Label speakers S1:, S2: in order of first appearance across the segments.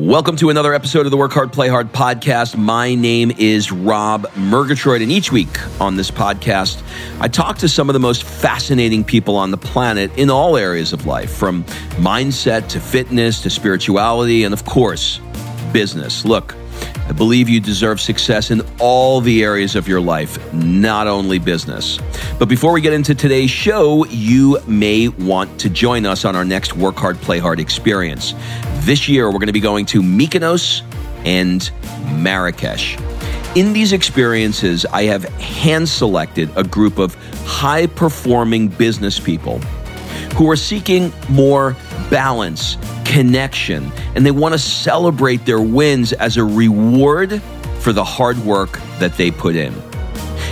S1: Welcome to another episode of the Work Hard, Play Hard podcast. My name is Rob Murgatroyd, and each week on this podcast, I talk to some of the most fascinating people on the planet in all areas of life, from mindset to fitness to spirituality, and of course, business. Look, I believe you deserve success in all the areas of your life, not only business. But before we get into today's show, you may want to join us on our next Work Hard, Play Hard experience. This year, we're going to be going to Mykonos and Marrakesh. In these experiences, I have hand selected a group of high performing business people who are seeking more balance, connection, and they want to celebrate their wins as a reward for the hard work that they put in.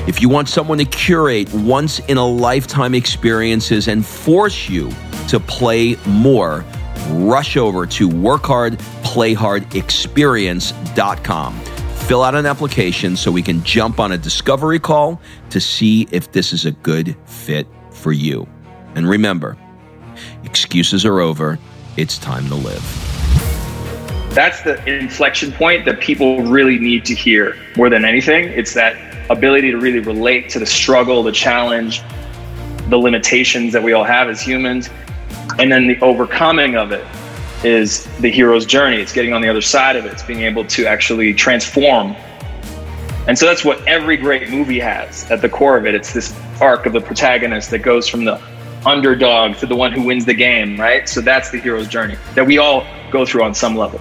S1: If you want someone to curate once in a lifetime experiences and force you to play more, rush over to workhardplayhardexperience.com. Fill out an application so we can jump on a discovery call to see if this is a good fit for you. And remember, excuses are over. It's time to live.
S2: That's the inflection point that people really need to hear more than anything. It's that ability to really relate to the struggle, the challenge, the limitations that we all have as humans. And then the overcoming of it is the hero's journey. It's getting on the other side of it. It's being able to actually transform. And so that's what every great movie has at the core of it. It's this arc of the protagonist that goes from the underdog to the one who wins the game, right? So that's the hero's journey that we all go through on some level.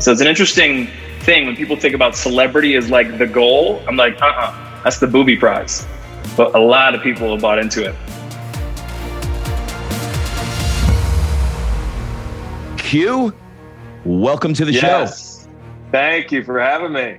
S2: So it's an interesting thing when people think about celebrity as like the goal. I'm like, uh uh-uh, uh, that's the booby prize. But a lot of people have bought into it.
S1: Q, welcome to the
S2: yes. show. Thank you for having me.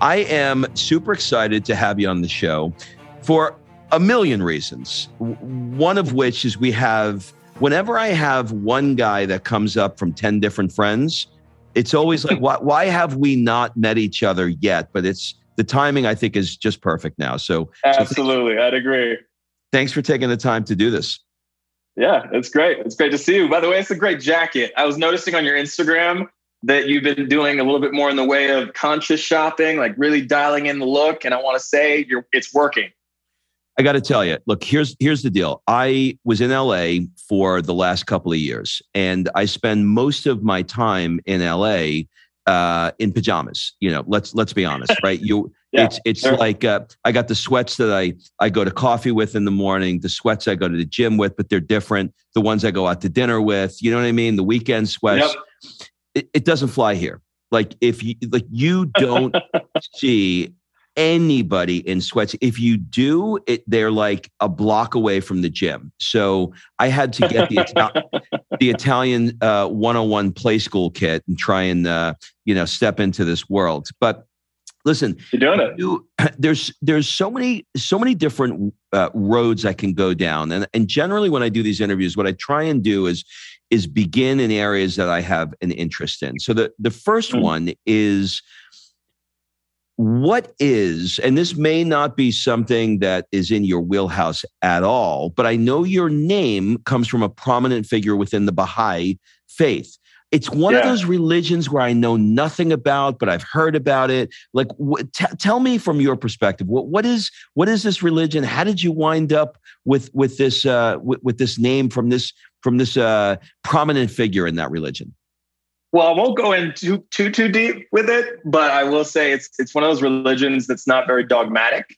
S1: I am super excited to have you on the show for a million reasons. One of which is we have, whenever I have one guy that comes up from 10 different friends, it's always like, why, why have we not met each other yet? But it's the timing, I think, is just perfect now. So,
S2: absolutely,
S1: so
S2: I'd agree.
S1: Thanks for taking the time to do this.
S2: Yeah, it's great. It's great to see you. By the way, it's a great jacket. I was noticing on your Instagram that you've been doing a little bit more in the way of conscious shopping, like really dialing in the look. And I want to say you're, it's working.
S1: I got to tell you, look, here's here's the deal. I was in LA for the last couple of years, and I spend most of my time in LA uh, in pajamas. You know, let's let's be honest, right? You, yeah, it's it's sure. like uh, I got the sweats that I I go to coffee with in the morning, the sweats I go to the gym with, but they're different. The ones I go out to dinner with, you know what I mean? The weekend sweats. Yep. It, it doesn't fly here. Like if you like, you don't see anybody in sweats. If you do, it they're like a block away from the gym. So I had to get the the Italian uh, 101 play school kit and try and uh, you know step into this world. But listen,
S2: you're doing it.
S1: You, there's there's so many so many different uh, roads I can go down, and and generally when I do these interviews, what I try and do is is begin in areas that I have an interest in. So the the 1st mm-hmm. one is what is, and this may not be something that is in your wheelhouse at all, but I know your name comes from a prominent figure within the Baha'i faith. It's one yeah. of those religions where I know nothing about, but I've heard about it. Like, wh- t- tell me from your perspective, what, what is what is this religion? How did you wind up with with this uh, with, with this name from this from this uh, prominent figure in that religion?
S2: Well, I won't go in too too too deep with it, but I will say it's it's one of those religions that's not very dogmatic.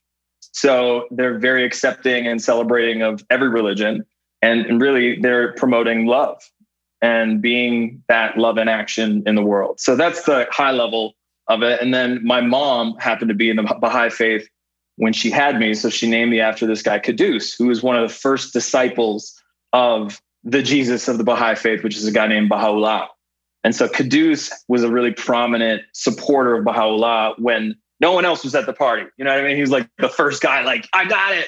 S2: So they're very accepting and celebrating of every religion, and, and really they're promoting love and being that love in action in the world. So that's the high level of it. And then my mom happened to be in the Baha'i faith when she had me, so she named me after this guy Quddus, who was one of the first disciples of the Jesus of the Baha'i faith, which is a guy named Baha'u'llah. And so Quddus was a really prominent supporter of Baha'u'llah when no one else was at the party. You know what I mean? He was like the first guy, like, I got it.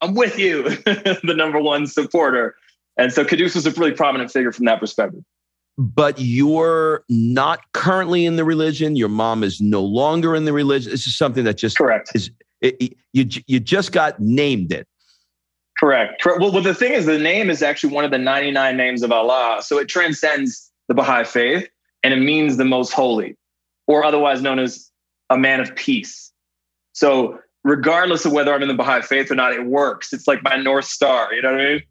S2: I'm with you, the number one supporter. And so Quddus was a really prominent figure from that perspective.
S1: But you're not currently in the religion. Your mom is no longer in the religion. This is something that just
S2: correct.
S1: Is it, you you just got named it.
S2: Correct. Well, well, the thing is, the name is actually one of the 99 names of Allah, so it transcends the Baha'i faith, and it means the most holy, or otherwise known as a man of peace. So, regardless of whether I'm in the Baha'i faith or not, it works. It's like my North Star. You know what I mean?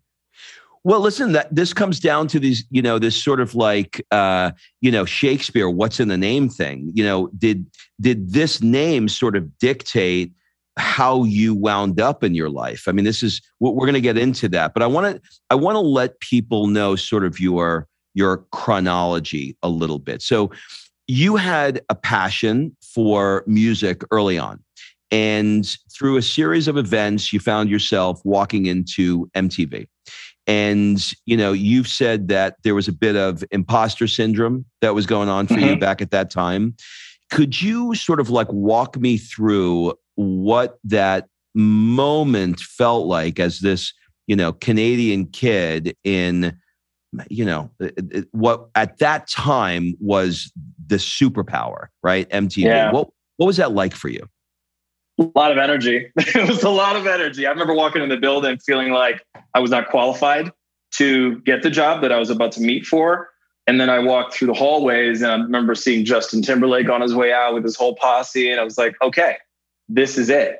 S1: Well, listen, that this comes down to these, you know, this sort of like, uh, you know, Shakespeare, what's in the name thing. You know, did did this name sort of dictate how you wound up in your life? I mean, this is what we're going to get into that, but I want to I want to let people know sort of your your chronology a little bit. So, you had a passion for music early on. And through a series of events, you found yourself walking into MTV. And, you know, you've said that there was a bit of imposter syndrome that was going on for mm-hmm. you back at that time. Could you sort of like walk me through what that moment felt like as this, you know, Canadian kid in, you know, uh, uh, uh, what at that time was the superpower, right? MTV. Yeah. What what was that like for you?
S2: A lot of energy. it was a lot of energy. I remember walking in the building feeling like I was not qualified to get the job that I was about to meet for. And then I walked through the hallways and I remember seeing Justin Timberlake on his way out with his whole posse. And I was like, okay, this is it.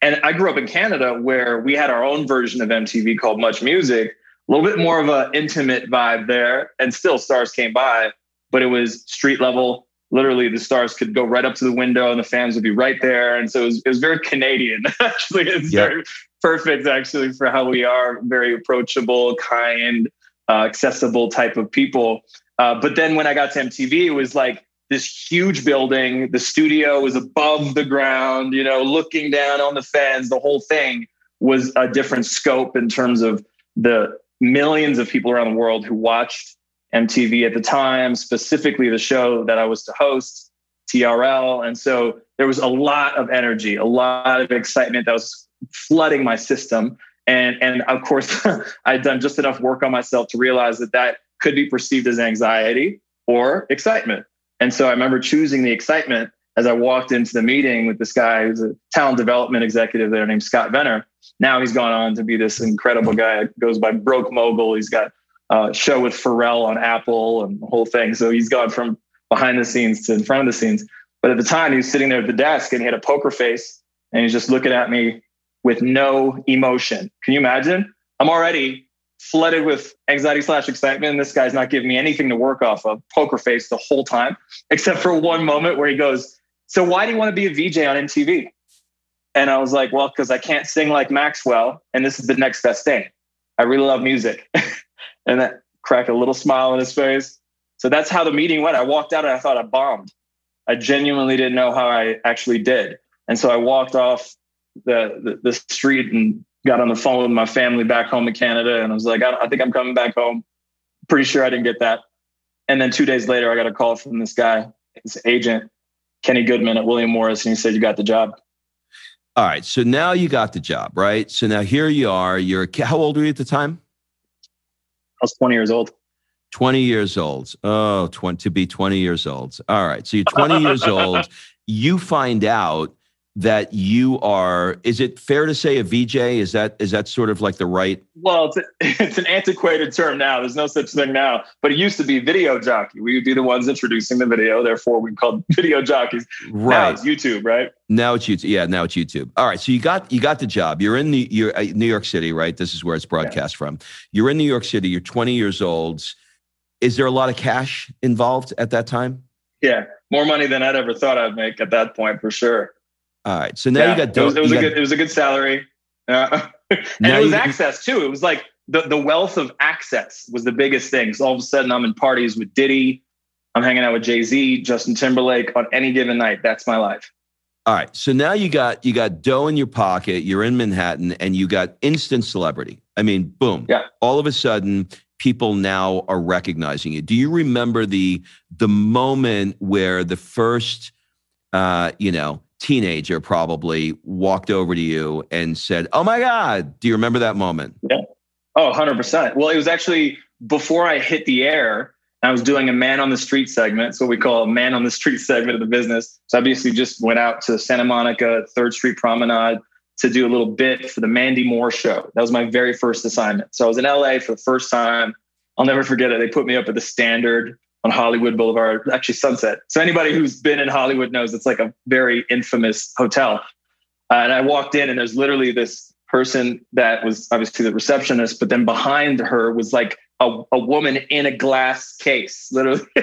S2: And I grew up in Canada where we had our own version of MTV called Much Music, a little bit more of an intimate vibe there. And still, stars came by, but it was street level. Literally, the stars could go right up to the window and the fans would be right there. And so it was, it was very Canadian, actually. It's yep. very perfect, actually, for how we are very approachable, kind, uh, accessible type of people. Uh, but then when I got to MTV, it was like this huge building. The studio was above the ground, you know, looking down on the fans. The whole thing was a different scope in terms of the millions of people around the world who watched MTV at the time, specifically the show that I was to host, TRL. And so there was a lot of energy, a lot of excitement that was flooding my system. And, and of course, I'd done just enough work on myself to realize that that could be perceived as anxiety or excitement. And so I remember choosing the excitement as I walked into the meeting with this guy who's a talent development executive there named Scott Vener. Now he's gone on to be this incredible guy. Goes by Broke Mogul. He's got a show with Pharrell on Apple and the whole thing. So he's gone from behind the scenes to in front of the scenes. But at the time, he was sitting there at the desk and he had a poker face and he's just looking at me with no emotion. Can you imagine? I'm already flooded with anxiety slash excitement. This guy's not giving me anything to work off of, poker face the whole time, except for one moment where he goes, So why do you want to be a VJ on MTV? And I was like, Well, because I can't sing like Maxwell, and this is the next best thing. I really love music. and that cracked a little smile on his face. So that's how the meeting went. I walked out and I thought I bombed. I genuinely didn't know how I actually did. And so I walked off the, the, the street and got on the phone with my family back home in Canada. And I was like, I, I think I'm coming back home. Pretty sure I didn't get that. And then two days later, I got a call from this guy, his agent, Kenny Goodman at William Morris, and he said, You got the job.
S1: All right. So now you got the job, right? So now here you are. You're how old were you at the time?
S2: I was 20 years old.
S1: 20 years old. Oh, 20, to be 20 years old. All right. So you're 20 years old. You find out that you are is it fair to say a vj is that is that sort of like the right?
S2: Well it's, a, it's an antiquated term now. There's no such thing now but it used to be video jockey. We would be the ones introducing the video. Therefore we called video jockeys. Right. now it's youtube right?
S1: Now it's youtube. Yeah now it's youtube. All right so you got you got the job. You're in the you're uh, new york city right? This is where it's broadcast yeah. from. You're in new york city. You're 20 years old. Is there a lot of cash involved at that time?
S2: Yeah more money than i'd ever thought i'd make at that point for sure
S1: all right. So now yeah, you got.
S2: It was, it was a got, good. It was a good salary. Uh, and it was access too. It was like the the wealth of access was the biggest thing. So all of a sudden, I'm in parties with Diddy. I'm hanging out with Jay Z, Justin Timberlake on any given night. That's my life.
S1: All right. So now you got you got dough in your pocket. You're in Manhattan, and you got instant celebrity. I mean, boom.
S2: Yeah.
S1: All of a sudden, people now are recognizing you. Do you remember the the moment where the first, uh, you know, teenager probably walked over to you and said, Oh my God, do you remember that moment?
S2: Yeah. Oh, 100%. Well, it was actually before I hit the air. I was doing a man on the street segment. What we call a man on the street segment of the business. So I basically just went out to Santa Monica, Third Street Promenade to do a little bit for the Mandy Moore show. That was my very first assignment. So I was in LA for the first time. I'll never forget it. They put me up at the Standard on Hollywood Boulevard, actually Sunset. So anybody who's been in Hollywood knows it's like a very infamous hotel. Uh, and I walked in, and there's literally this person that was obviously the receptionist, but then behind her was like a, a woman in a glass case, literally.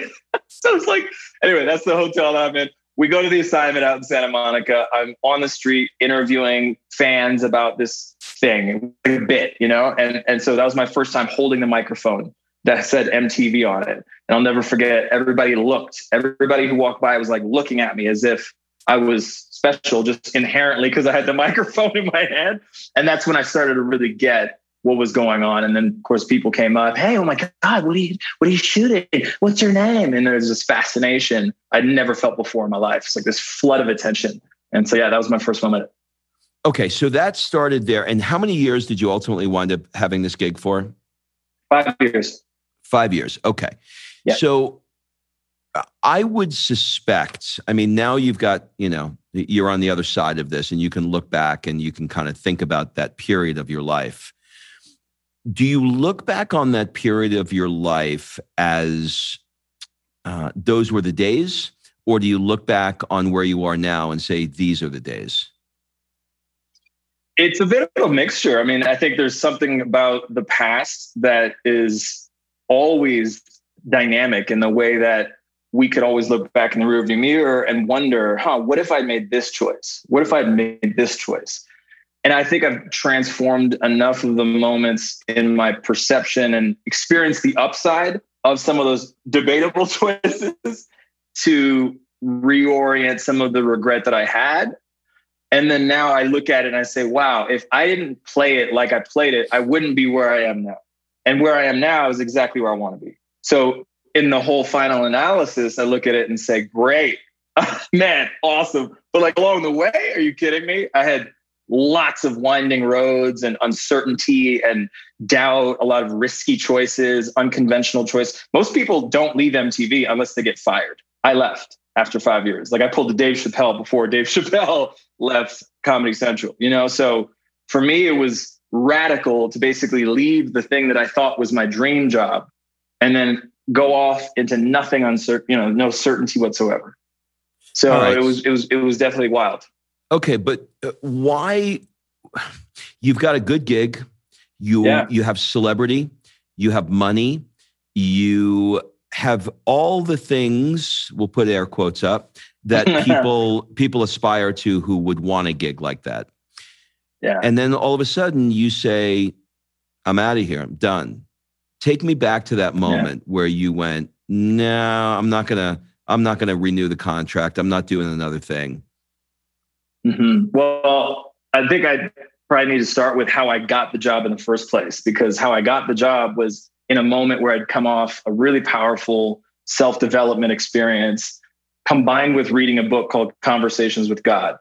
S2: so it's like, anyway, that's the hotel that I'm in. We go to the assignment out in Santa Monica. I'm on the street interviewing fans about this thing, a bit, you know? And, and so that was my first time holding the microphone that said MTV on it. And I'll never forget, everybody looked, everybody who walked by was like looking at me as if I was special just inherently because I had the microphone in my hand. And that's when I started to really get what was going on. And then of course people came up, hey, oh my God, what are you what are you shooting? What's your name? And there's this fascination I'd never felt before in my life. It's like this flood of attention. And so yeah, that was my first moment.
S1: Okay, so that started there. And how many years did you ultimately wind up having this gig for?
S2: Five years.
S1: Five years. Okay. Yeah. So uh, I would suspect, I mean, now you've got, you know, you're on the other side of this and you can look back and you can kind of think about that period of your life. Do you look back on that period of your life as uh, those were the days? Or do you look back on where you are now and say, these are the days?
S2: It's a bit of a mixture. I mean, I think there's something about the past that is always dynamic in the way that we could always look back in the rearview mirror and wonder, huh, what if I made this choice? What if I'd made this choice? And I think I've transformed enough of the moments in my perception and experienced the upside of some of those debatable choices to reorient some of the regret that I had. And then now I look at it and I say, wow, if I didn't play it like I played it, I wouldn't be where I am now. And where I am now is exactly where I want to be. So in the whole final analysis, I look at it and say, great, man, awesome. But like along the way, are you kidding me? I had lots of winding roads and uncertainty and doubt, a lot of risky choices, unconventional choice. Most people don't leave MTV unless they get fired. I left after five years. Like I pulled the Dave Chappelle before Dave Chappelle left Comedy Central, you know? So for me, it was radical to basically leave the thing that I thought was my dream job and then go off into nothing uncertain, you know, no certainty whatsoever. So right. it was it was it was definitely wild.
S1: Okay, but uh, why you've got a good gig, you yeah. you have celebrity, you have money, you have all the things, we'll put air quotes up, that people people aspire to who would want a gig like that.
S2: Yeah.
S1: And then all of a sudden you say, I'm out of here. I'm done. Take me back to that moment yeah. where you went, no, I'm not gonna, I'm not gonna renew the contract. I'm not doing another thing.
S2: Mm-hmm. Well, I think I probably need to start with how I got the job in the first place, because how I got the job was in a moment where I'd come off a really powerful self development experience combined with reading a book called Conversations with God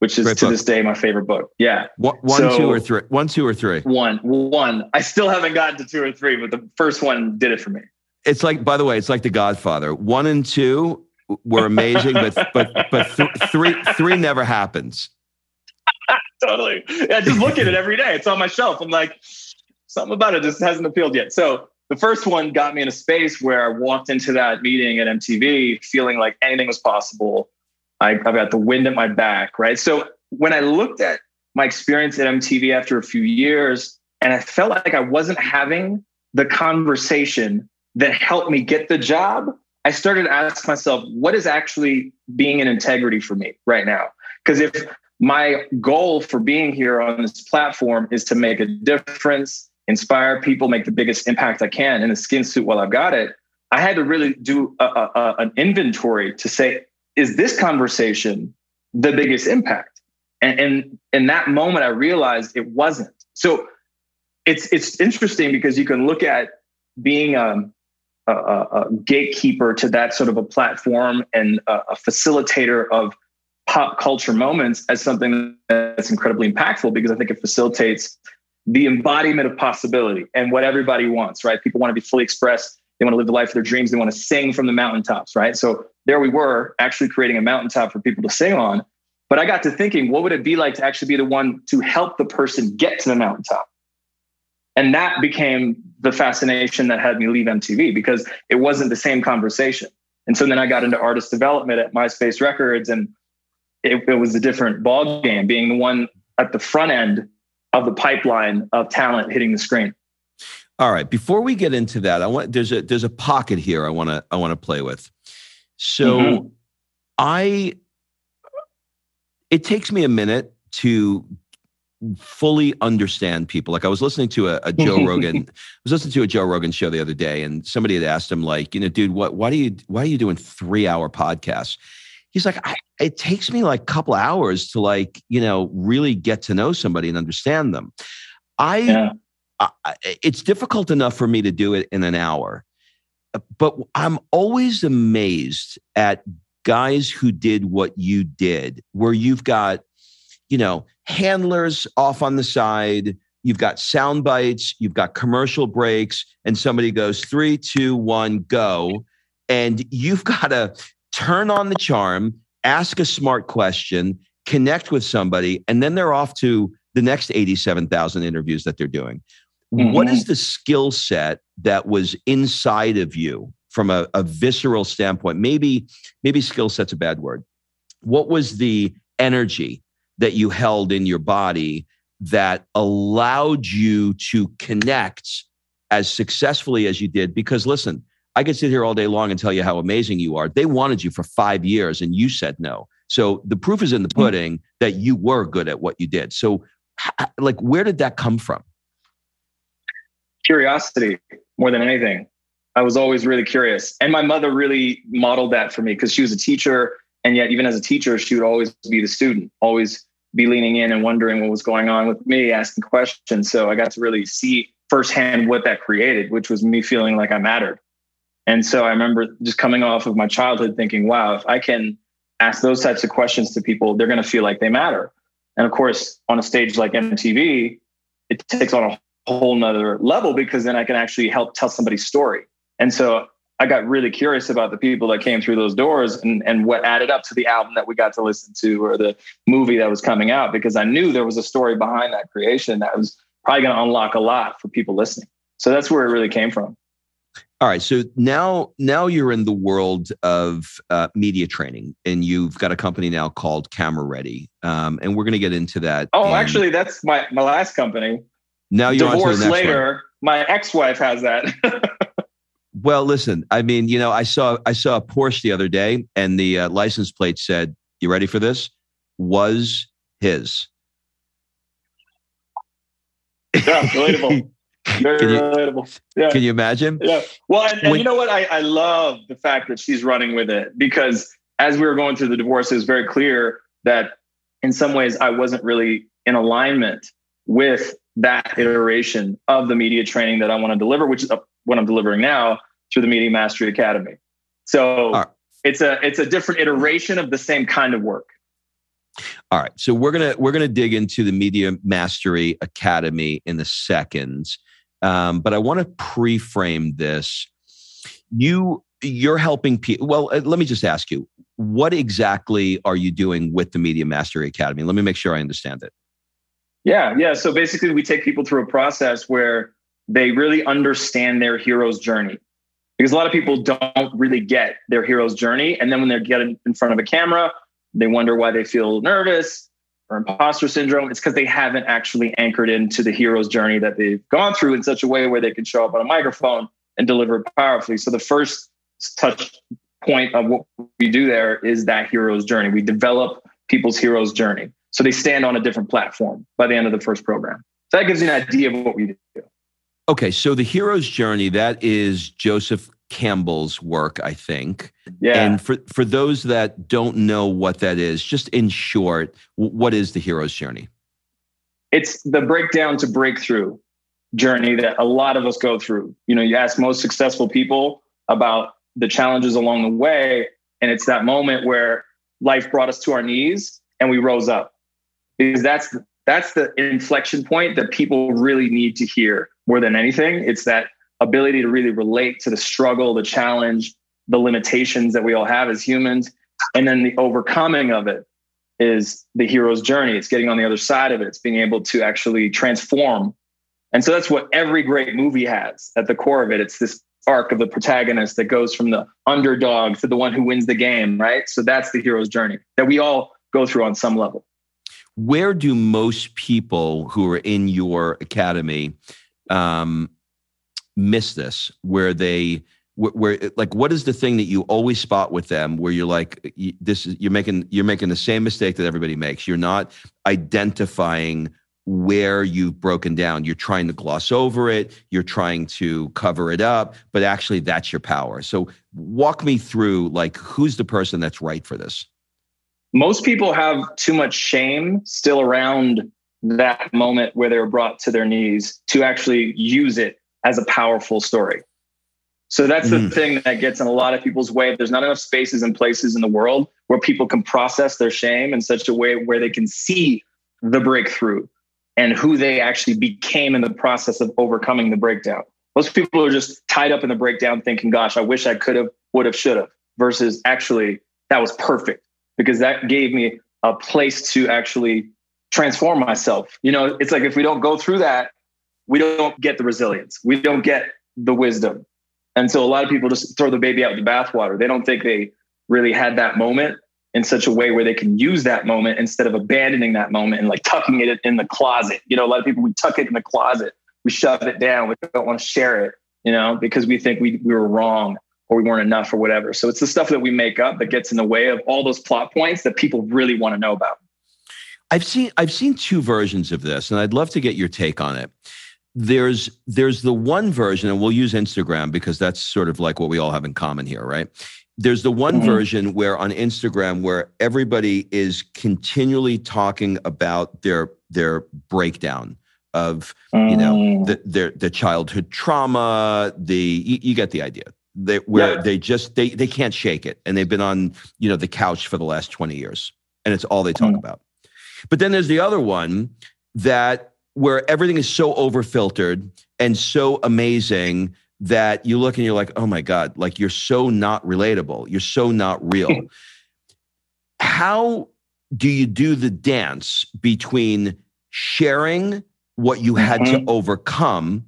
S2: which is Great to book. this day my favorite book. Yeah.
S1: One, one so, two, or three. One, two, or three.
S2: One, one. I still haven't gotten to two or three, but the first one did it for me.
S1: It's like, by the way, it's like The Godfather. One and two were amazing, but but but th- three three never happens.
S2: totally. Yeah, just look at it every day. It's on my shelf. I'm like, something about it just hasn't appealed yet. So the first one got me in a space where I walked into that meeting at MTV feeling like anything was possible I, have got the wind at my back, right? So when I looked at my experience at MTV after a few years, and I felt like I wasn't having the conversation that helped me get the job, I started to ask myself, what is actually being an integrity for me right now? Because if my goal for being here on this platform is to make a difference, inspire people, make the biggest impact I can in a skin suit while I've got it, I had to really do a, a, an inventory to say, is this conversation the biggest impact? And, and in that moment, I realized it wasn't. So it's it's interesting because you can look at being um, a, a, a gatekeeper to that sort of a platform and a, a facilitator of pop culture moments as something that's incredibly impactful because I think it facilitates the embodiment of possibility and what everybody wants, right? People want to be fully expressed they want to live the life of their dreams. They want to sing from the mountaintops, right? So there we were actually creating a mountaintop for people to sing on. But I got to thinking, what would it be like to actually be the one to help the person get to the mountaintop? And that became the fascination that had me leave MTV because it wasn't the same conversation. And so then I got into artist development at MySpace Records, and it, it was a different ball game, being the one at the front end of the pipeline of talent hitting the screen.
S1: All right. Before we get into that, I want there's a there's a pocket here I want to I want to play with. So mm-hmm. I it takes me a minute to fully understand people. Like I was listening to a, a Joe Rogan, I was listening to a Joe Rogan show the other day, and somebody had asked him, like, you know, dude, what why do you why are you doing three hour podcasts? He's like, it takes me like a couple hours to like, you know, really get to know somebody and understand them. I, yeah. It's difficult enough for me to do it in an hour. But I'm always amazed at guys who did what you did, where you've got, you know, handlers off on the side, you've got sound bites, you've got commercial breaks, and somebody goes three, two, one, go. And you've got to turn on the charm, ask a smart question, connect with somebody, and then they're off to the next 87,000 interviews that they're doing. Mm-hmm. What is the skill set that was inside of you from a, a visceral standpoint? Maybe maybe skill set's a bad word. What was the energy that you held in your body that allowed you to connect as successfully as you did? Because listen i could sit here all day long and tell you how amazing you are. They wanted you for five years and you said no. So the proof is in the hmm. pudding that you were good at what you did. So like where did that come from
S2: curiosity more than anything I was always really curious. And my mother really modeled that for me because she was a teacher. And yet, even as a teacher, she would always be the student, always be leaning in and wondering what was going on with me, asking questions. So I got to really see firsthand what that created, which was me feeling like I mattered. And so I remember just coming off of my childhood thinking, wow, if I can ask those types of questions to people, they're going to feel like they matter. And of course, on a stage like MTV, it takes on a whole nother level because then I can actually help tell somebody's story. And so I got really curious about the people that came through those doors and, and what added up to the album that we got to listen to or the movie that was coming out because I knew there was a story behind that creation that was probably going to unlock a lot for people listening. So that's where it really came from.
S1: All right, so now now you're in the world of uh, media training, and you've got a company now called Camera Ready, um, and we're going to get into that.
S2: Oh, actually, that's my my last company.
S1: Now you're divorced
S2: later. One. My ex-wife has that.
S1: Well, listen, I mean, you know, I saw I saw a Porsche the other day, and the uh, license plate said, "You ready for this?" Was his.
S2: Yeah, relatable. Very can you, relatable. Yeah.
S1: Can you imagine?
S2: Yeah. Well, and, and when, you know what? I, I love the fact that she's running with it because as we were going through the divorce, it was very clear that in some ways I wasn't really in alignment with that iteration of the media training that I want to deliver, which is what I'm delivering now through the Media Mastery Academy. So right. it's a it's a different iteration of the same kind of work.
S1: All right. So we're gonna we're gonna dig into the Media Mastery Academy in a second. Um, but I want to pre-frame this. You you're helping people. Well, uh, let me just ask you, what exactly are you doing with the Media Mastery Academy? Let me make sure I understand it.
S2: Yeah, yeah. So basically, we take people through a process where they really understand their hero's journey because a lot of people don't really get their hero's journey. And then when they're getting in front of a camera, they wonder why they feel nervous or imposter syndrome. It's because they haven't actually anchored into the hero's journey that they've gone through in such a way where they can show up on a microphone and deliver powerfully. So the first touch point of what we do there is that hero's journey. We develop people's hero's journey. So they stand on a different platform by the end of the first program. So that gives you an idea of what we do.
S1: Okay, so the hero's journey that is Joseph Campbell's work, I think.
S2: Yeah.
S1: And for for those that don't know what that is, just in short, what is the hero's journey?
S2: It's the breakdown to breakthrough journey that a lot of us go through. You know, you ask most successful people about the challenges along the way, and it's that moment where life brought us to our knees and we rose up. Because that's that's the inflection point that people really need to hear more than anything. It's that ability to really relate to the struggle, the challenge, the limitations that we all have as humans. And then the overcoming of it is the hero's journey. It's getting on the other side of it. It's being able to actually transform And so that's what every great movie has at the core of it. It's this arc of the protagonist that goes from the underdog to the one who wins the game, right? So that's the hero's journey that we all go through on some level.
S1: Where do most people who are in your academy um, miss this? Where they where, like what is the thing that you always spot with them where you're like this is you're making you're making the same mistake that everybody makes. You're not identifying where you've broken down. You're trying to gloss over it. You're trying to cover it up but actually that's your power. So walk me through like who's the person that's right for this
S2: most people have too much shame still around that moment where they were brought to their knees to actually use it as a powerful story so that's mm. the thing that gets in a lot of people's way. There's not enough spaces and places in the world where people can process their shame in such a way where they can see the breakthrough and who they actually became in the process of overcoming the breakdown. Most people are just tied up in the breakdown thinking, gosh, I wish I could have, would have, should have, versus actually that was perfect because that gave me a place to actually transform myself. You know, it's like if we don't go through that, we don't get the resilience, we don't get the wisdom, and so a lot of people just throw the baby out with the bathwater. They don't think they really had that moment in such a way where they can use that moment instead of abandoning that moment and like tucking it in the closet. You know, a lot of people, we tuck it in the closet, we shove it down, we don't want to share it, you know, because we think we, we were wrong or we weren't enough or whatever. So it's the stuff that we make up that gets in the way of all those plot points that people really want to know about.
S1: I've seen I've seen two versions of this, and I'd love to get your take on it there's there's the one version and we'll use instagram because that's sort of like what we all have in common here right there's the one mm-hmm. version where on instagram where everybody is continually talking about their their breakdown of you know mm. the, their the childhood trauma the you, you get the idea they where yeah. they just they they can't shake it and they've been on you know the couch for the last 20 years and it's all they talk mm. about but then there's the other one that where everything is so overfiltered and so amazing that you look and you're like, oh my God, like you're so not relatable. You're so not real. How do you do the dance between sharing what you had mm-hmm. to overcome,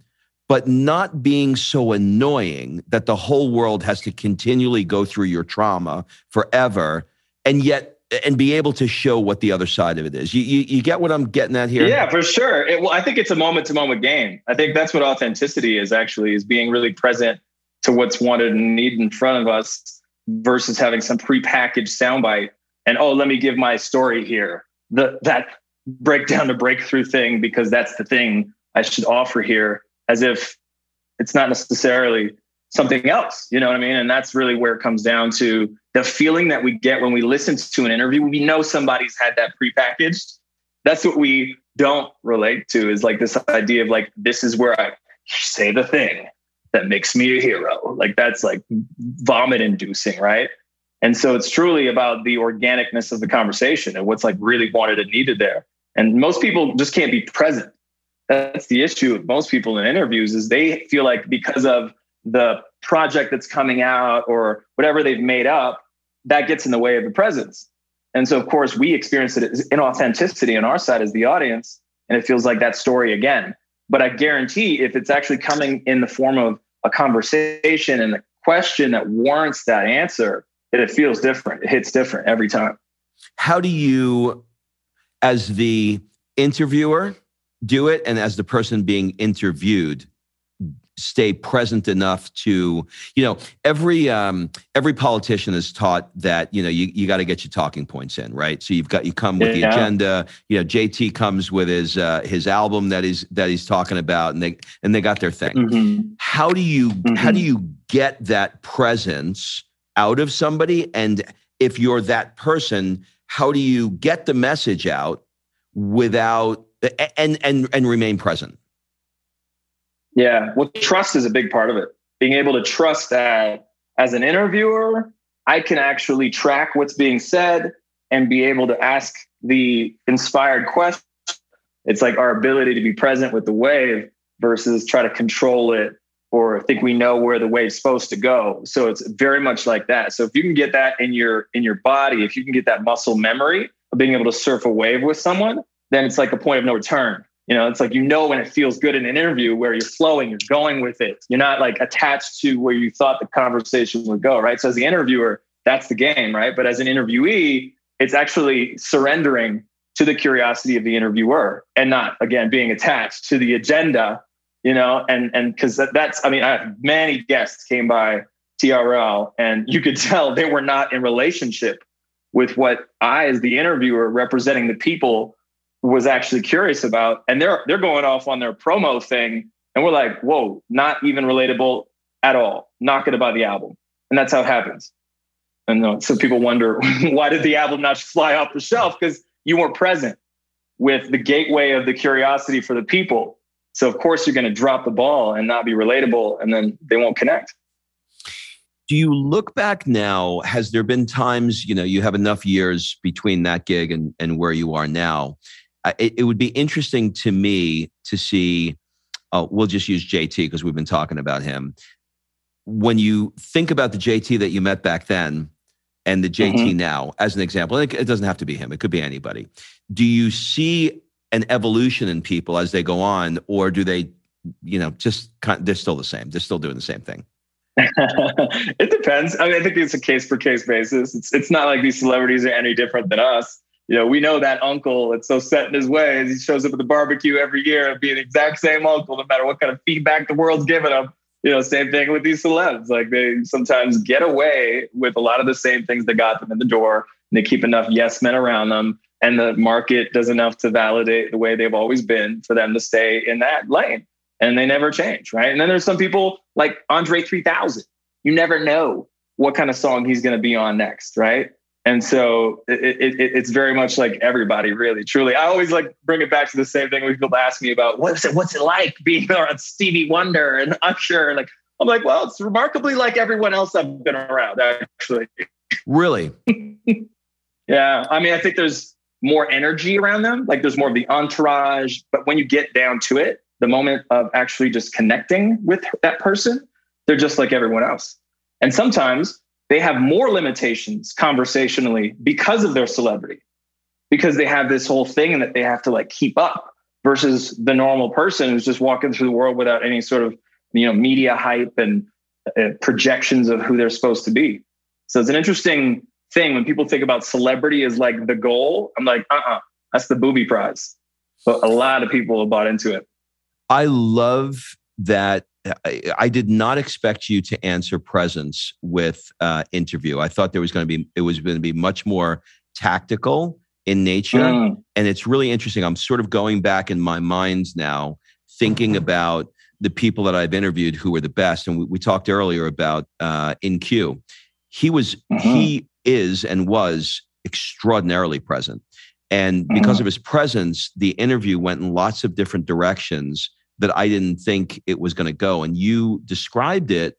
S1: but not being so annoying that the whole world has to continually go through your trauma forever, and yet and be able to show what the other side of it is. You, you, you get what I'm getting at here?
S2: Yeah, for sure. It, well, I think it's a moment to moment game. I think that's what authenticity is actually is being really present to what's wanted and needed in front of us versus having some prepackaged soundbite and oh, let me give my story here. The that breakdown to breakthrough thing because that's the thing I should offer here, as if it's not necessarily something else. You know what I mean? And that's really where it comes down to the feeling that we get when we listen to an interview. We know somebody's had that prepackaged. That's what we don't relate to is like this idea of like, this is where I say the thing that makes me a hero. Like that's like vomit inducing, right? And so it's truly about the organicness of the conversation and what's like really wanted and needed there. And most people just can't be present. That's the issue with most people in interviews is they feel like because of the project that's coming out or whatever they've made up, that gets in the way of the presence. And so, of course, we experience it in authenticity on our side as the audience, and it feels like that story again. But I guarantee if it's actually coming in the form of a conversation and a question that warrants that answer, that it feels different. It hits different every time.
S1: How do you, as the interviewer, do it? And as the person being interviewed, stay present enough to you know every um every politician is taught that you know you, you got to get your talking points in right so you've got you come with yeah. the agenda you know jt comes with his uh his album that he's that he's talking about and they and they got their thing mm-hmm. how do you mm-hmm. how do you get that presence out of somebody and if you're that person how do you get the message out without and and and remain present
S2: yeah. Well, trust is a big part of it. Being able to trust that as an interviewer, I can actually track what's being said and be able to ask the inspired question. It's like our ability to be present with the wave versus try to control it or think we know where the wave's supposed to go. So it's very much like that. So if you can get that in your in your body, if you can get that muscle memory of being able to surf a wave with someone, then it's like a point of no return You know, it's like you know when it feels good in an interview where you're flowing, you're going with it. You're not like attached to where you thought the conversation would go, right? So as the interviewer, that's the game, right? But as an interviewee, it's actually surrendering to the curiosity of the interviewer and not again being attached to the agenda, you know, and and because that, that's I mean, I have many guests came by TRL and you could tell they were not in relationship with what I, as the interviewer representing the people, was actually curious about. And they're they're going off on their promo thing. And we're like, whoa, not even relatable at all. Not gonna buy the album. And that's how it happens. And uh, so people wonder why did the album not fly off the shelf? Because you weren't present with the gateway of the curiosity for the people. So of course you're going to drop the ball and not be relatable, and then they won't connect
S1: do you look back now has there been times you know you have enough years between that gig and, and where you are now it, it would be interesting to me to see uh, we'll just use jt because we've been talking about him when you think about the jt that you met back then and the jt mm-hmm. now as an example it, it doesn't have to be him it could be anybody do you see an evolution in people as they go on or do they you know just they're still the same they're still doing the same thing
S2: it depends. I mean, I think it's a case for case basis. It's it's not like these celebrities are any different than us. You know, we know that uncle that's so set in his ways. He shows up at the barbecue every year and be the exact same uncle, no matter what kind of feedback the world's giving him. You know, same thing with these celebs. Like they sometimes get away with a lot of the same things that got them in the door. And they keep enough yes men around them, and the market does enough to validate the way they've always been for them to stay in that lane and they never change, right? And then there's some people like Andre 3000. You never know what kind of song he's going to be on next, right? And so it, it, it's very much like everybody, really, truly. I always like bring it back to the same thing when people ask me about what's it, what's it like being on Stevie Wonder and Usher. Like I'm like, well, it's remarkably like everyone else I've been around, actually.
S1: Really?
S2: yeah. I mean, I think there's more energy around them. Like there's more of the entourage, but when you get down to it, the moment of actually just connecting with that person, they're just like everyone else. And sometimes they have more limitations conversationally because of their celebrity, because they have this whole thing and that they have to like keep up versus the normal person who's just walking through the world without any sort of you know media hype and uh, projections of who they're supposed to be. So it's an interesting thing when people think about celebrity as like the goal. I'm like, uh uh-uh, uh, that's the booby prize. But a lot of people have bought into it.
S1: I love that. I, I did not expect you to answer presence with uh, interview. I thought there was going to be it was going to be much more tactical in nature, mm. and it's really interesting. I'm sort of going back in my mind now, thinking about the people that I've interviewed who were the best. And we, we talked earlier about uh, In-Q. He was, mm-hmm. he is, and was extraordinarily present. And because mm-hmm. of his presence, the interview went in lots of different directions that I didn't think it was going to go. And you described it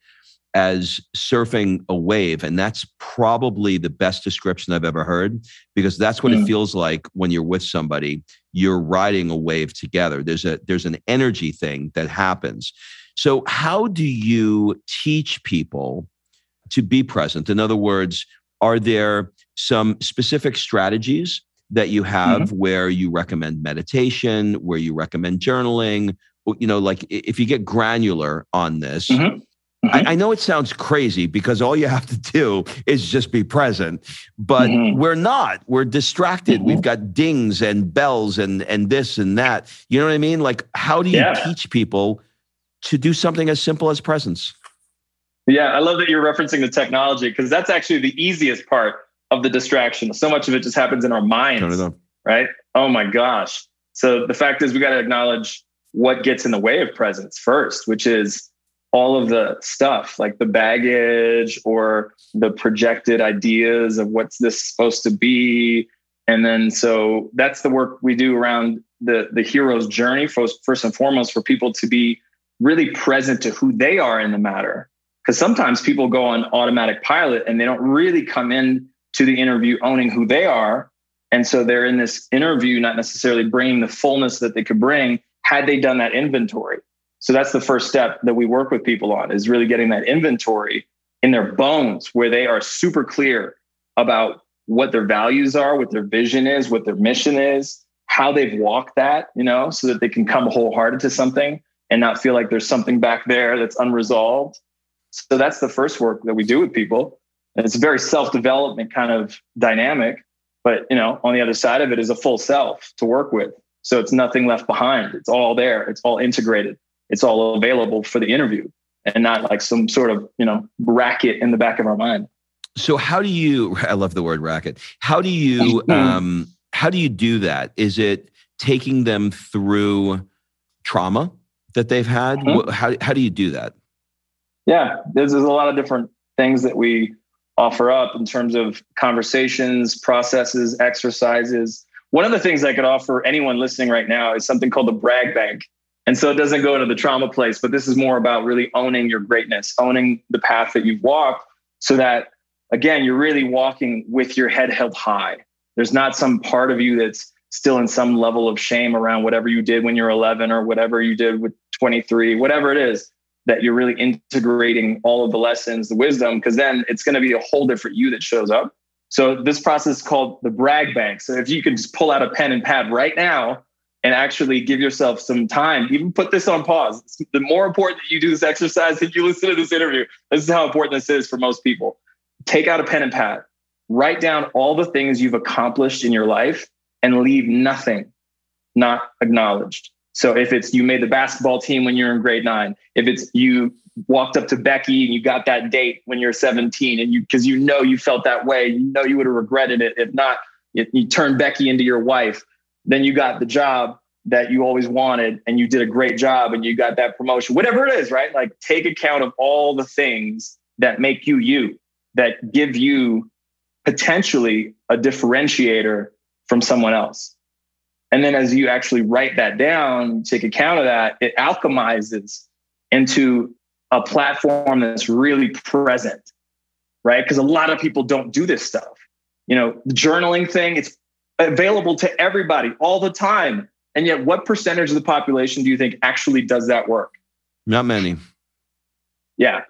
S1: as surfing a wave. And that's probably the best description I've ever heard because that's what mm. it feels like when you're with somebody. You're riding a wave together. There's a there's an energy thing that happens. So how do you teach people to be present? In other words, are there some specific strategies that you have mm-hmm. where you recommend meditation, where you recommend journaling, you know, like if you get granular on this, mm-hmm. Mm-hmm. I, I, know it sounds crazy because all you have to do is just be present, but mm-hmm. we're not. We're distracted. We've mm-hmm. got dings and bells and and this and that. You know what I mean? Like, how do you yeah. teach people to do something as simple as presence?
S2: Yeah, I love that you're referencing the technology because that's actually the easiest part of the distraction. So much of it just happens in our minds, right? Oh my gosh. So the fact is, we got to acknowledge what gets in the way of presence first, which is all of the stuff like the baggage or the projected ideas of what's this supposed to be. And then so that's the work we do around the, the hero's journey, first, first and foremost, for people to be really present to who they are in the matter. Because sometimes people go on automatic pilot and they don't really come in to the interview owning who they are. And so they're in this interview, not necessarily bringing the fullness that they could bring had they done that inventory. So that's the first step that we work with people on is really getting that inventory in their bones where they are super clear about what their values are, what their vision is, what their mission is, how they've walked that, you know, so that they can come wholehearted to something and not feel like there's something back there that's unresolved. So that's the first work that we do with people. And it's a very self-development kind of dynamic. But you know, on the other side of it is a full self to work with. So it's nothing left behind. It's all there. It's all integrated. It's all available for the interview and not like some sort of, you know, racket in the back of our mind.
S1: So how do you I love the word racket. How do you um how do you do that? Is it taking them through trauma that they've had? Mm-hmm. How how do you do that?
S2: Yeah, there's, there's a lot of different things that we offer up in terms of conversations, processes, exercises. One of the things I could offer anyone listening right now is something called the brag bank. And so it doesn't go into the trauma place, but this is more about really owning your greatness, owning the path that you've walked so that, again, you're really walking with your head held high. There's not some part of you that's still in some level of shame around whatever you did when you're 11 or whatever you did with 23, whatever it is that you're really integrating all of the lessons, the wisdom, because then it's going to be a whole different you that shows up. So this process is called the brag bank. So if you can just pull out a pen and pad right now and actually give yourself some time, even put this on pause. It's the more important that you do this exercise that you listen to this interview, this is how important this is for most people. Take out a pen and pad, write down all the things you've accomplished in your life and leave nothing not acknowledged. So if it's you made the basketball team when you're in grade nine, if it's you walked up to Becky and you got that date when you're 17 and you because you know you felt that way, you know you would have regretted it if not. You, you turned Becky into your wife, then you got the job that you always wanted and you did a great job and you got that promotion, whatever it is, right? Like take account of all the things that make you you, that give you potentially a differentiator from someone else. And then as you actually write that down, take account of that, it alchemizes into a platform that's really present, right? Because a lot of people don't do this stuff. You know, the journaling thing, it's available to everybody all the time. And yet, what percentage of the population do you think actually does that work?
S1: Not many.
S2: Yeah.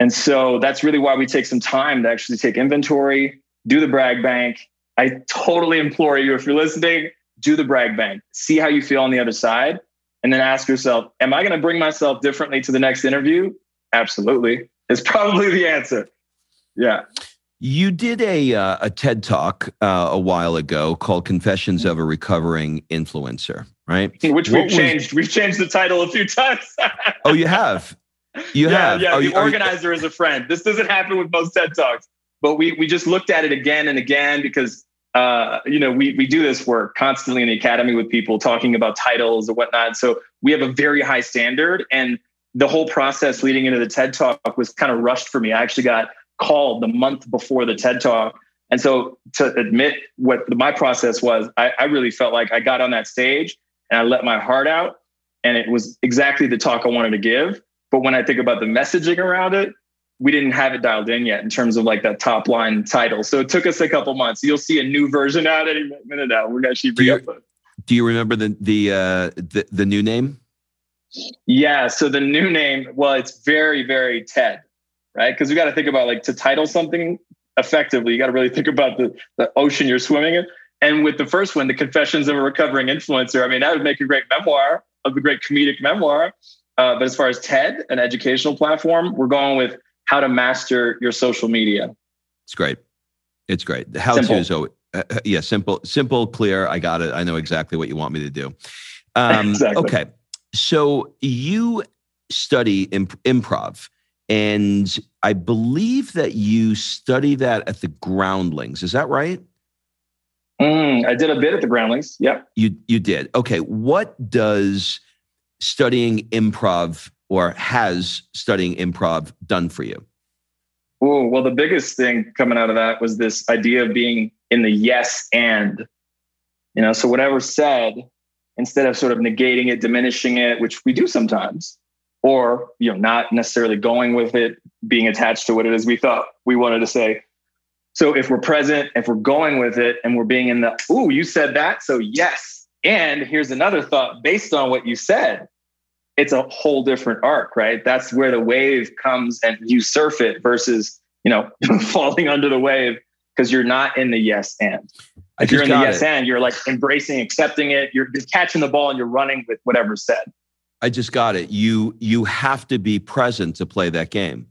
S2: And so that's really why we take some time to actually take inventory, do the brag bank. I totally implore you, if you're listening, do the brag bank, see how you feel on the other side, and then ask yourself, Am I going to bring myself differently to the next interview? Absolutely. It's probably the answer. Yeah.
S1: You did a uh, a TED talk uh, a while ago called "Confessions of a Recovering Influencer," right?
S2: Which we've changed. We've changed the title a few times.
S1: oh, you have. You
S2: yeah,
S1: have.
S2: Yeah,
S1: are
S2: the
S1: you,
S2: organizer you, is a friend. This doesn't happen with most TED talks, but we we just looked at it again and again because uh, you know, we we do this work constantly in the academy with people talking about titles and whatnot. So we have a very high standard, and the whole process leading into the TED talk was kind of rushed for me. I actually got called the month before the TED talk, and so to admit what my process was, I, I really felt like I got on that stage and I let my heart out, and it was exactly the talk I wanted to give. But when I think about the messaging around it, we didn't have it dialed in yet in terms of like that top line title. So it took us a couple months. You'll see a new version out any minute now. We're actually
S1: do you, do you remember the the, uh, the the new name?
S2: Yeah. So the new name, well, it's very very TED, right? Because we got to think about like to title something effectively. You got to really think about the the ocean you're swimming in. And with the first one, the Confessions of a Recovering Influencer, I mean, that would make a great memoir, of a great comedic memoir. Uh, but as far as TED, an educational platform, we're going with how to master your social media.
S1: It's great. It's great. The how to is always, uh, uh, yeah, simple, simple, clear. I got it. I know exactly what you want me to do. Um, exactly. Okay. So you study imp- improv, and I believe that you study that at the Groundlings. Is that right?
S2: Mm, I did a bit at the Groundlings. Yep.
S1: You you did. Okay. What does studying improv or has studying improv done for you?
S2: Oh, well, the biggest thing coming out of that was this idea of being in the yes and, you know, so whatever said, instead of sort of negating it, diminishing it, which we do sometimes, or, you know, not necessarily going with it, being attached to what it is we thought we wanted to say. So if we're present, if we're going with it and we're being in the, oh, you said that. So yes. And here's another thought based on what you said it's a whole different arc, right? That's where the wave comes and you surf it versus, you know, falling under the wave because you're not in the yes and. If you're in the yes it. and, you're like embracing, accepting it. You're, you're catching the ball and you're running with whatever's said.
S1: I just got it. You you have to be present to play that game.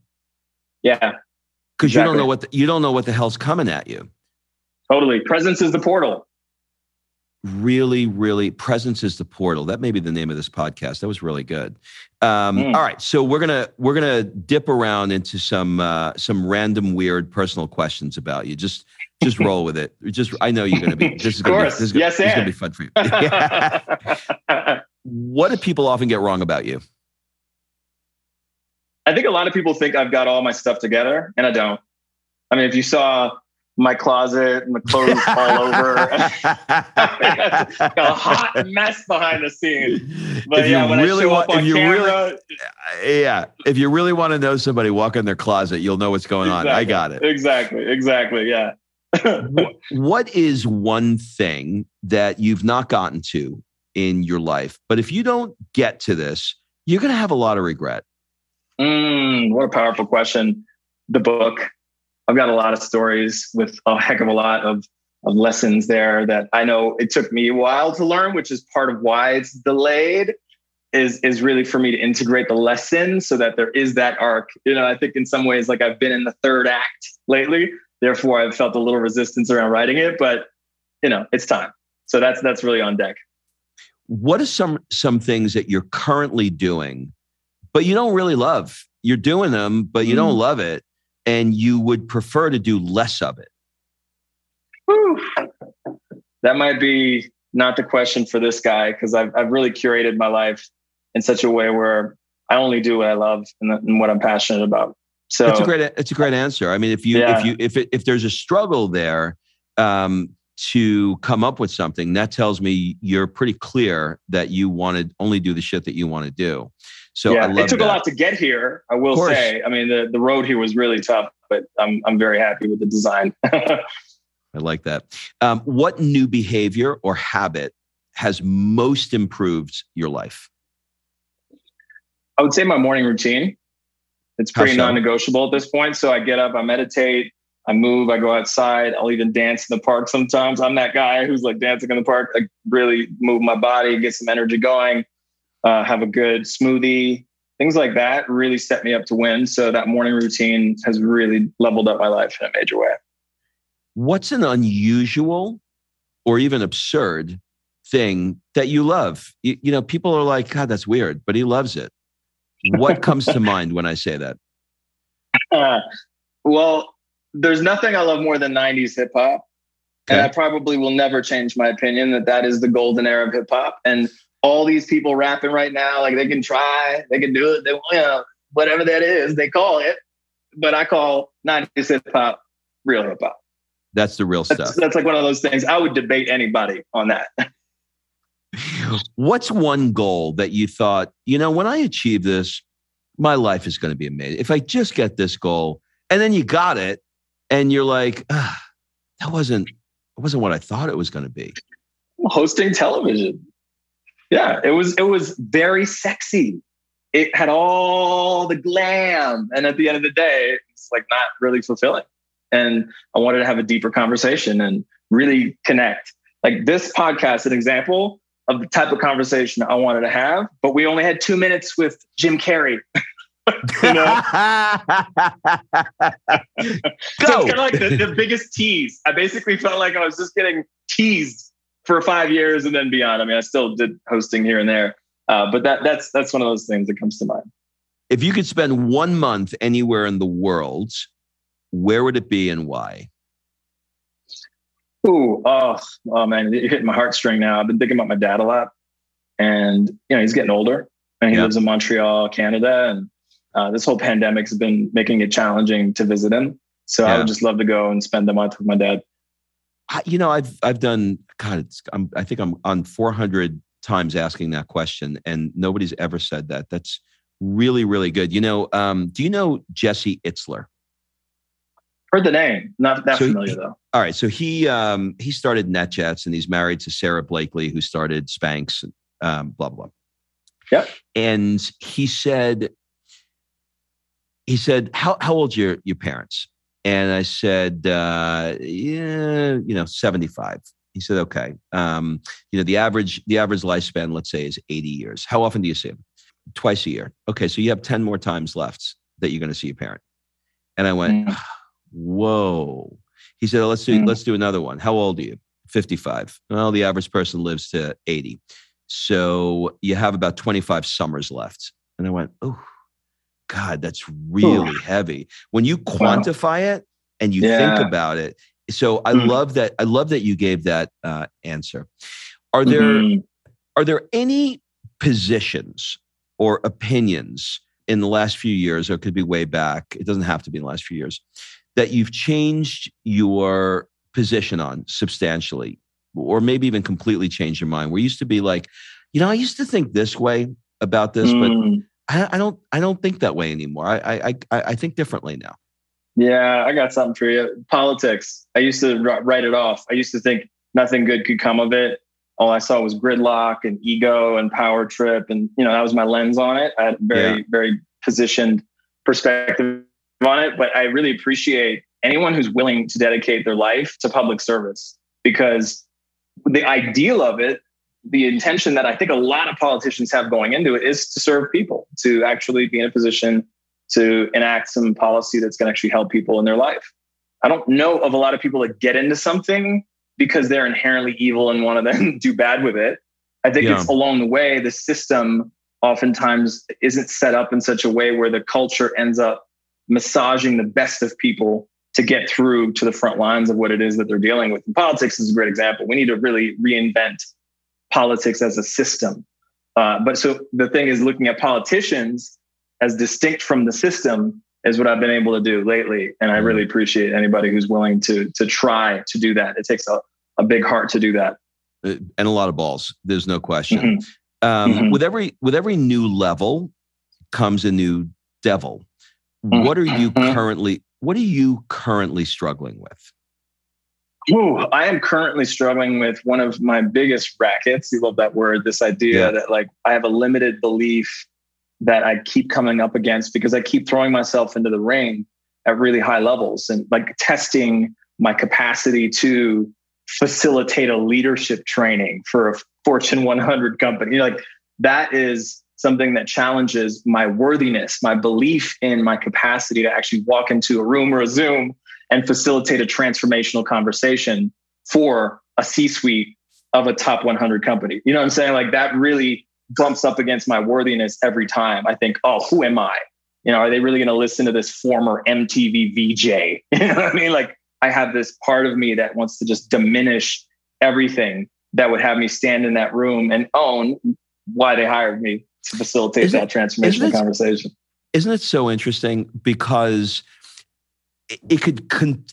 S2: Yeah,
S1: because exactly. you don't know what the, you don't know what the hell's coming at you.
S2: Totally, presence is the portal
S1: really, really presence is the portal. That may be the name of this podcast. That was really good. Um, mm. All right, so we're gonna we're gonna dip around into some uh, some random weird personal questions about you. Just just roll with it. Just I know you're gonna be. This is gonna be, this is, yes, this is gonna be fun for you. what do people often get wrong about you?
S2: I think a lot of people think I've got all my stuff together, and I don't. I mean, if you saw my closet and the clothes all over. a hot mess behind the scenes. But if yeah, when really I show want, up on camera,
S1: really, yeah, if you really want to know somebody, walk in their closet. You'll know what's going exactly, on. I got it.
S2: Exactly. Exactly. Yeah.
S1: what is one thing that you've not gotten to in your life, but if you don't get to this, you're going to have a lot of regret?
S2: Mm, what a powerful question. The book I've got a lot of stories with a heck of a lot of, of lessons there that I know it took me a while to learn, which is part of why it's delayed. Is is really for me to integrate the lesson so that there is that arc. You know, I think in some ways, like I've been in the third act lately, therefore I've felt a little resistance around writing it, but you know, it's time. So that's that's really on deck.
S1: What are some some things that you're currently doing, but you don't really love? You're doing them, but you mm. don't love it and you would prefer to do less of it?
S2: Whew. That might be not the question for this guy because I've, I've really curated my life in such a way where I only do what I love and, and what I'm passionate about. So
S1: it's a great it's a great answer. I mean, if you yeah. if you if it, if there's a struggle there um, to come up with something, that tells me you're pretty clear that you want to only do the shit that you want to do. So
S2: yeah, it took that. a lot to get here. I will say. I mean, the, the road here was really tough, but I'm I'm very happy with the design.
S1: I like that. Um, what new behavior or habit has most improved your life?
S2: I would say my morning routine. It's pretty so? non-negotiable at this point. So I get up, I meditate, I move, I go outside. I'll even dance in the park sometimes. I'm that guy who's like dancing in the park. I really move my body, get some energy going uh, have a good smoothie, things like that really set me up to win. So that morning routine has really leveled up my life in a major way.
S1: What's an unusual or even absurd thing that you love? You, you know, people are like, God, that's weird, but he loves it. What comes to mind when I say that?
S2: Uh, well, there's nothing I love more than 90s hip hop. Okay. And I probably will never change my opinion that that is the golden era of hip hop. And all these people rapping right now, like they can try, they can do it, they you know, whatever that is, they call it. But I call 90s hip hop real hip hop.
S1: That's the real stuff.
S2: That's like one of those things. I would debate anybody on that.
S1: What's one goal that you thought, you know, when I achieve this, my life is going to be amazing. If I just get this goal, and then you got it, and you're like, ah, that wasn't, it wasn't what I thought it was going to be.
S2: Hosting television. Yeah, it was it was very sexy. It had all the glam, and at the end of the day, it's like not really fulfilling. And I wanted to have a deeper conversation and really connect. Like this podcast, an example of the type of conversation I wanted to have, but we only had two minutes with Jim Carrey. you know? so kind of like the, the biggest tease. I basically felt like I was just getting teased for five years and then beyond. I mean, I still did hosting here and there, uh, but that that's that's one of those things that comes to mind.
S1: If you could spend one month anywhere in the world, where would it be and why?
S2: Ooh, oh, oh man, you're hitting my heartstring now. I've been thinking about my dad a lot, and you know he's getting older, and he lives in Montreal, Canada, and uh, this whole pandemic has been making it challenging to visit him. So yeah. I would just love to go and spend the month with my dad.
S1: I, you know, I've I've done God. I'm, I think I'm on 400 times asking that question, and nobody's ever said that. That's really really good. You know, um, do you know Jesse Itzler?
S2: Heard the name, not that so familiar he, though.
S1: All right, so he um, he started NetJets, and he's married to Sara Blakely, who started Spanx. Um, blah blah.
S2: Yep.
S1: And he said, he said, how how old your your parents? And I said, uh, yeah, you know, 75. He said, okay. Um, you know, the average, the average lifespan, let's say, is 80 years. How often do you see him? Twice a year. Okay. So you have 10 more times left that you're going to see your parent. And I went, mm. whoa. He said, let's do, mm. let's do another one. How old are you? 55. Well, the average person lives to 80. So you have about 25 summers left. And I went, oh, God, that's really Ooh. heavy. When you quantify wow. it and you yeah. think about it, so I mm love that. I love that you gave that uh, answer. Are there mm-hmm. are there any positions or opinions in the last few years, or it could be way back? It doesn't have to be in the last few years that you've changed your position on substantially, or maybe even completely changed your mind. Where you used to be like, you know, I used to think this way about this, mm. but I, I, don't I don't think that way anymore. I, I I I think differently now.
S2: Yeah, I got something for you. Politics. I used to write it off. I used to think nothing good could come of it. All I saw was gridlock and ego and power trip, and you know that was my lens on it. I had very yeah. very positioned perspective on it, but I really appreciate anyone who's willing to dedicate their life to public service because the ideal of it the intention that I think a lot of politicians have going into it is to serve people, to actually be in a position to enact some policy that's going to actually help people in their life. I don't know of a lot of people that get into something because they're inherently evil and want to then do bad with it. I think yeah. it's along the way, the system oftentimes isn't set up in such a way where the culture ends up massaging the best of people to get through to the front lines of what it is that they're dealing with. And politics is a great example. We need to really reinvent politics as a system. Uh, but so the thing is, looking at politicians as distinct from the system is what I've been able to do lately, and I really appreciate anybody who's willing to to try to do that. It takes a, a big heart to do that,
S1: uh, and a lot of balls. There's no question. Mm-hmm. Um, mm-hmm. With every with every new level comes a new devil. Mm-hmm. What are you mm-hmm. currently What are you currently struggling with?
S2: Ooh, I am currently struggling with one of my biggest rackets. You love that word, this idea yeah. that like I have a limited belief that I keep coming up against because I keep throwing myself into the ring at really high levels and like testing my capacity to facilitate a leadership training for a Fortune 100 company. Like that is something that challenges my worthiness, my belief in my capacity to actually walk into a room or a Zoom and facilitate a transformational conversation for a C suite of a top 100 company. You know what I'm saying? Like that really bumps up against my worthiness every time. I think, oh, who am I? You know, are they really going to listen to this former MTV VJ? You know what I mean? Like I have this part of me that wants to just diminish everything that would have me stand in that room and own why they hired me to facilitate isn't, that transformational isn't conversation.
S1: Isn't it so interesting? Because it could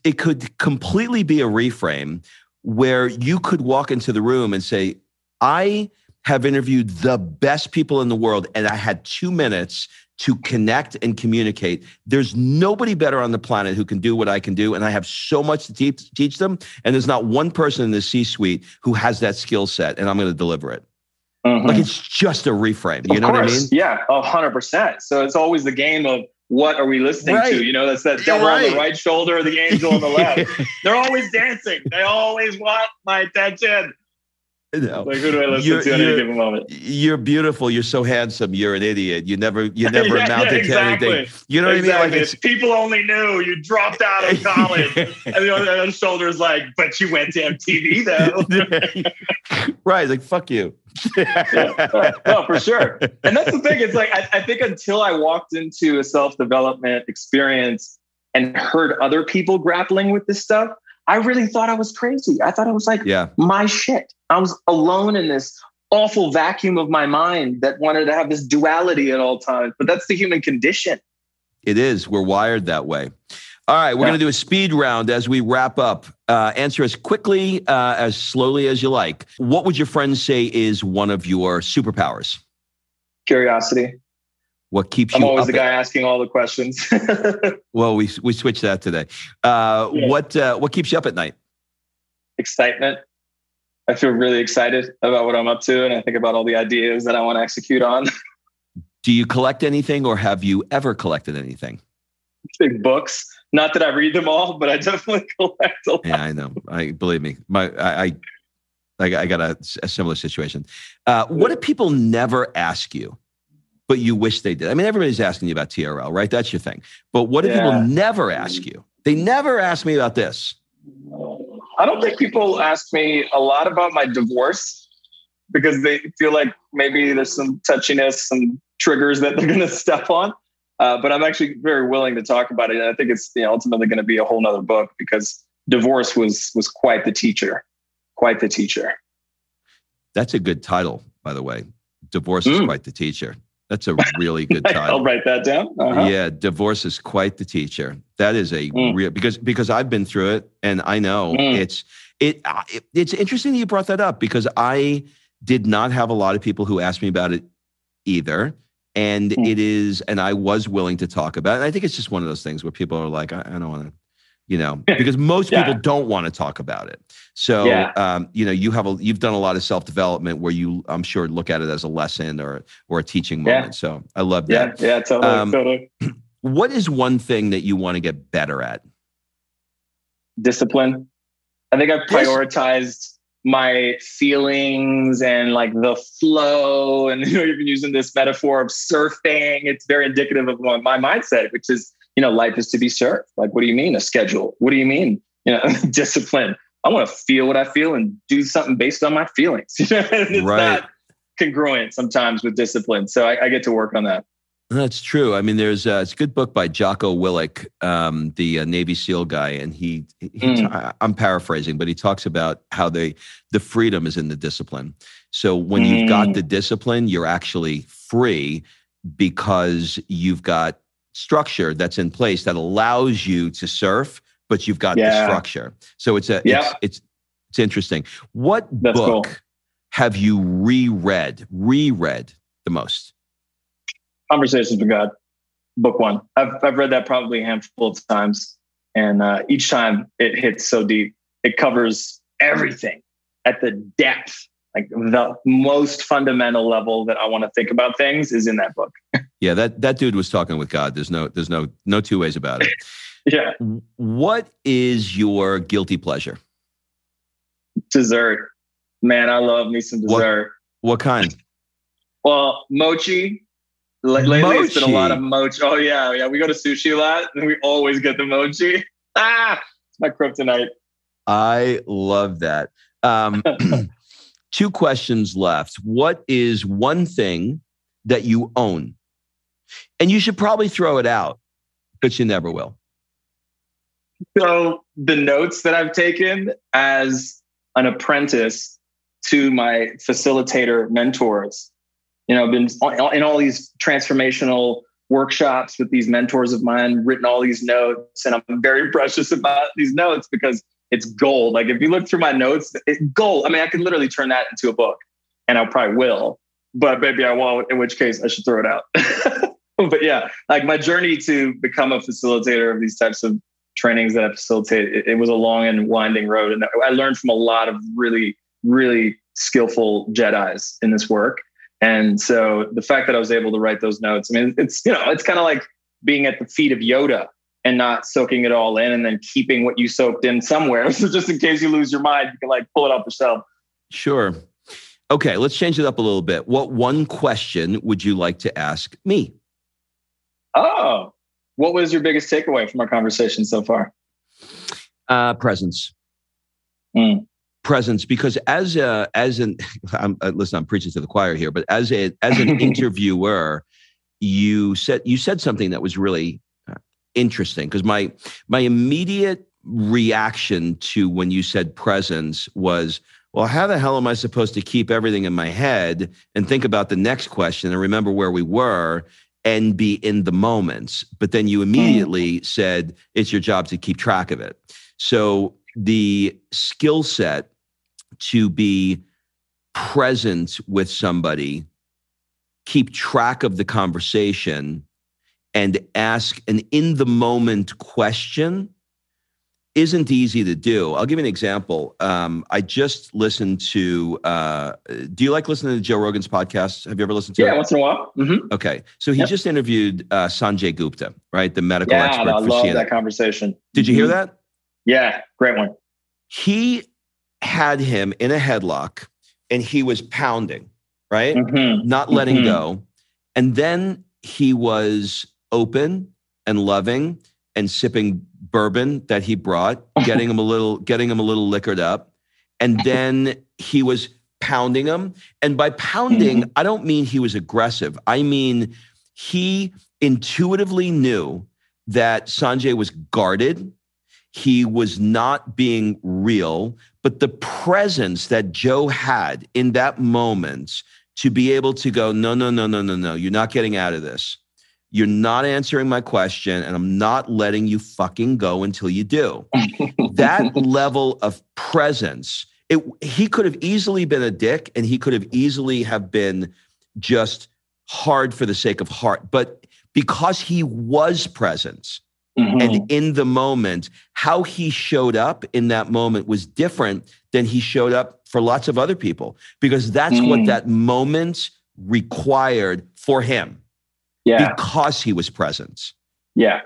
S1: it could completely be a reframe where you could walk into the room and say, "I have interviewed the best people in the world, and I had two minutes to connect and communicate. There's nobody better on the planet who can do what I can do, and I have so much to teach, teach them. And there's not one person in the C-suite who has that skill set, and I'm going to deliver it." Mm-hmm. Like it's just a reframe. You of know course. what I mean?
S2: Yeah, hundred percent. So it's always the game of what are we listening right. to? You know, that's that devil right. on the right shoulder or the angel on the left. They're always dancing. They always want my attention. No. Like who do I listen you're, to at any given moment?
S1: You're beautiful. You're so handsome. You're an idiot. You never, you never yeah, amounted yeah, exactly. to anything. You know exactly. what I mean?
S2: Like it's, people only knew you dropped out of college, and the other shoulder is like, but you went to MTV
S1: though. right? Like fuck you
S2: yeah. No, for sure. And that's the thing. It's like I, I think until I walked into a self development experience and heard other people grappling with this stuff, I really thought I was crazy. I thought I was like yeah. my shit. I was alone in this awful vacuum of my mind that wanted to have this duality at all times. But that's the human condition.
S1: It is. We're wired that way. All right, we're yeah. going to do a speed round as we wrap up. Uh, answer as quickly, uh, as slowly as you like. What would your friends say is one of your superpowers?
S2: Curiosity.
S1: What keeps
S2: I'm
S1: you?
S2: I'm always the guy at- asking all the questions.
S1: well, we we switched that today. Uh, yeah. What uh, what keeps you up at night?
S2: Excitement. I feel really excited about what I'm up to, and I think about all the ideas that I want to execute on.
S1: Do you collect anything, or have you ever collected anything?
S2: Big books Not that I read them all, but I definitely collect a lot.
S1: Yeah, I know. I believe me. My I I, I got a, a similar situation. Uh, what do people never ask you, but you wish they did? I mean, everybody's asking you about TRL, right? That's your thing. But what do yeah. people never ask you? They never ask me about this.
S2: I don't think people ask me a lot about my divorce because they feel like maybe there's some touchiness, some triggers that they're going to step on. Uh, but I'm actually very willing to talk about it. And I think it's you know, ultimately going to be a whole nother book because divorce was was quite the teacher, quite the teacher.
S1: That's a good title, by the way. Divorce mm. is quite the teacher. That's a really good title.
S2: I'll write that down. Uh-huh.
S1: Yeah, divorce is quite the teacher. That is a mm. real because because I've been through it and I know mm. it's it, it it's interesting that you brought that up because I did not have a lot of people who asked me about it either and mm. it is and i was willing to talk about it and i think it's just one of those things where people are like i, I don't want to you know because most yeah. people don't want to talk about it so yeah. um, you know you have a you've done a lot of self-development where you i'm sure look at it as a lesson or or a teaching moment yeah. so i love
S2: that yeah yeah totally, um, totally.
S1: what is one thing that you want to get better at
S2: discipline i think i've prioritized my feelings and like the flow. And you know, you've been using this metaphor of surfing. It's very indicative of my mindset, which is, you know, life is to be served. Like, what do you mean a schedule? What do you mean, you know, discipline? I want to feel what I feel and do something based on my feelings. You know, it's right. not congruent sometimes with discipline. So I, I get to work on that.
S1: That's true. I mean, there's uh, it's a good book by Jocko Willink, um, the uh, Navy SEAL guy, and he, he mm. I'm paraphrasing, but he talks about how they the freedom is in the discipline. So when mm. you've got mm. the discipline, you're actually free because you've got structure that's in place that allows you to surf, but you've got yeah. the structure. So it's a yeah. it's, it's it's interesting. What that's book cool. have you reread reread the most?
S2: Conversations with God, book one. I've I've read that probably a handful of times, and uh, each time it hits so deep. It covers everything at the depth, like the most fundamental level that I want to think about things is in that book.
S1: yeah, that that dude was talking with God. There's no there's no no two ways about it.
S2: yeah.
S1: What is your guilty pleasure?
S2: Dessert. Man, I love me some dessert.
S1: What, what kind?
S2: Well, mochi lately, mochi. it's been a lot of mochi. Oh yeah, yeah. We go to sushi a lot, and we always get the mochi. Ah, it's my kryptonite.
S1: I love that. Um, two questions left. What is one thing that you own, and you should probably throw it out, but you never will.
S2: So the notes that I've taken as an apprentice to my facilitator mentors you know, I've been in all these transformational workshops with these mentors of mine, written all these notes, and I'm very precious about these notes because it's gold. Like if you look through my notes, it's gold. I mean, I could literally turn that into a book, and I probably will. But maybe I won't. In which case, I should throw it out. but yeah, like my journey to become a facilitator of these types of trainings that I facilitate, it, it was a long and winding road, and I learned from a lot of really, really skillful Jedi's in this work. And so the fact that I was able to write those notes, I mean, it's, you know, it's kind of like being at the feet of Yoda and not soaking it all in and then keeping what you soaked in somewhere. So just in case you lose your mind, you can like pull it off yourself.
S1: Sure. Okay, let's change it up a little bit. What one question would you like to ask me?
S2: Oh, what was your biggest takeaway from our conversation so far?
S1: Uh, presence. Mm presence because as a as an I'm, uh, listen i'm preaching to the choir here but as a as an interviewer you said you said something that was really interesting because my my immediate reaction to when you said presence was well how the hell am i supposed to keep everything in my head and think about the next question and remember where we were and be in the moments but then you immediately mm. said it's your job to keep track of it so the skill set to be present with somebody, keep track of the conversation, and ask an in the moment question isn't easy to do. I'll give you an example. Um, I just listened to. Uh, do you like listening to Joe Rogan's podcast? Have you ever listened to?
S2: Yeah,
S1: it?
S2: once in a while. Mm-hmm.
S1: Okay, so he
S2: Yep.
S1: just interviewed uh, Sanjay Gupta, right, the medical
S2: Yeah,
S1: expert
S2: I
S1: for
S2: love
S1: CNN.
S2: that conversation.
S1: Did you hear
S2: Mhm.
S1: that?
S2: Yeah, great one.
S1: He had him in a headlock, and he was pounding, right,
S2: Mhm.
S1: not letting
S2: Mhm.
S1: go, and then he was open and loving and sipping bourbon that he brought, getting him a little, getting him a little liquored up, and then he was pounding him. And by pounding, mm-hmm. I don't mean he was aggressive. I mean he intuitively knew that Sanjay was guarded. He was not being real, but the presence that Joe had in that moment to be able to go, no, no, no, no, no, no, you're not getting out of this. You're not answering my question, and I'm not letting you fucking go until you do. that level of presence, it, he could have easily been a dick, and he could have easily have been just hard for the sake of heart. But because he was present,
S2: Mhm.
S1: and in the moment, how he showed up in that moment was different than he showed up for lots of other people because that's what
S2: Mm.
S1: that moment required for him
S2: yeah,
S1: because he was present.
S2: yeah,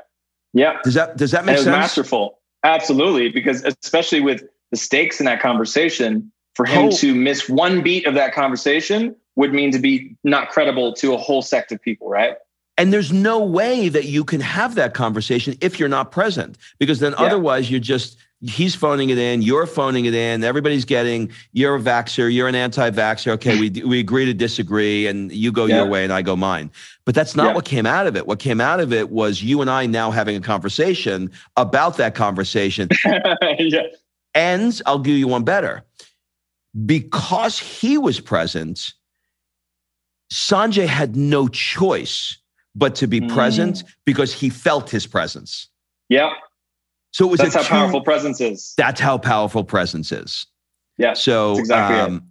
S2: yeah.
S1: Does that does that
S2: And
S1: make
S2: it was
S1: sense?
S2: masterful. Absolutely. Because especially with the stakes in that conversation, for him
S1: Oh.
S2: to miss one beat of that conversation would mean to be not credible to a whole sect of people, right?
S1: And there's no way that you can have that conversation if you're not present, because then
S2: Yeah.
S1: otherwise you're just he's phoning it in, you're phoning it in, everybody's getting you're a vaxxer, you're an anti-vaxxer. Okay, we we agree to disagree, and you go
S2: Yeah.
S1: your way and I go mine. But that's not
S2: Yeah.
S1: what came out of it. What came out of it was you and I now having a conversation about that conversation.
S2: yeah.
S1: and I'll give you one better. Because he was present, Sanjay had no choice but to be
S2: Mm.
S1: present because he felt his presence.
S2: Yeah.
S1: So it was
S2: That's
S1: a
S2: how
S1: two-
S2: powerful presence is.
S1: That's how powerful presence is.
S2: Yeah.
S1: So
S2: that's exactly
S1: um,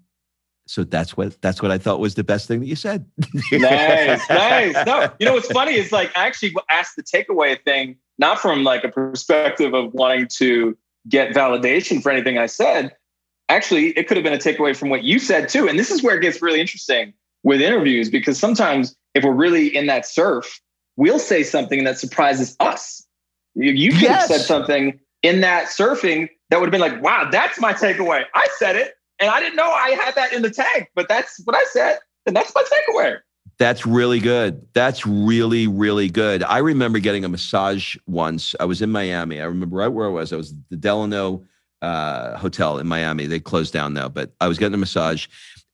S1: so that's what that's what I thought was the best thing that you said.
S2: nice, nice. No, you know what's funny is like I actually asked the takeaway thing, not from like a perspective of wanting to get validation for anything I said. Actually, it could have been a takeaway from what you said too. And this is where it gets really interesting with interviews because sometimes if we're really in that surf, we'll say something that surprises us. You, you could have said something in that surfing that would have been like, wow, that's my takeaway. I said it. And I didn't know I had that in the tag, but that's what I said. And that's my takeaway.
S1: That's really good. That's really, really good. I remember getting a massage once. I was in Miami. I remember right where I was. I was at the Delano uh, Hotel in Miami. They closed down now, but I was getting a massage.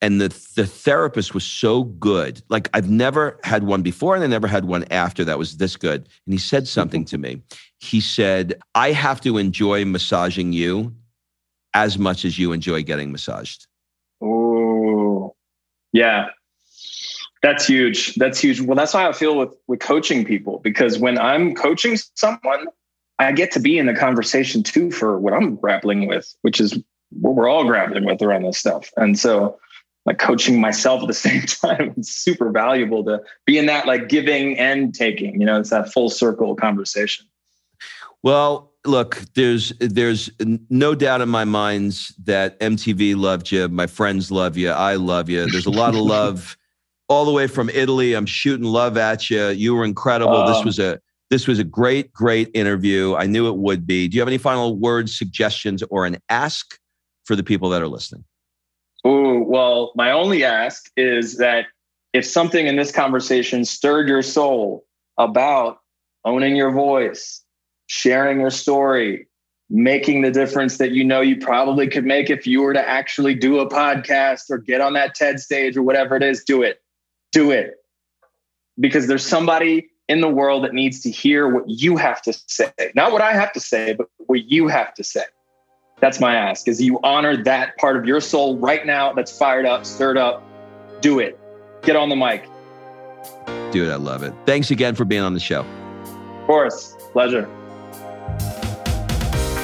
S1: And the, the therapist was so good. Like I've never had one before, and I never had one after that was this good. And he said something to me. He said, I have to enjoy massaging you as much as you enjoy getting massaged.
S2: Oh, yeah. That's huge. That's huge. Well, that's how I feel with with coaching people because when I'm coaching someone, I get to be in the conversation too for what I'm grappling with, which is what we're all grappling with around this stuff. And so, like coaching myself at the same time, it's super valuable to be in that like giving and taking. You know, it's that full circle conversation.
S1: Well, look, there's there's no doubt in my mind that MTV loved you. My friends love you. I love you. There's a lot of love all the way from Italy. I'm shooting love at you. You were incredible. this
S2: Um,
S1: was a this was a great, great interview. I knew it would be. Do you have any final words, suggestions, or an ask for the people that are listening?
S2: Ooh, well, my only ask is that if something in this conversation stirred your soul about owning your voice, sharing your story, making the difference that you know you probably could make if you were to actually do a podcast or get on that TED stage or whatever it is, do it. Do it. Because there's somebody in the world that needs to hear what you have to say. Not what I have to say, but what you have to say. That's my ask is you honor that part of your soul right now that's fired up, stirred up. Do it. Get on the mic.
S1: Dude, I love it. Thanks again for being on the show.
S2: Of course. Pleasure.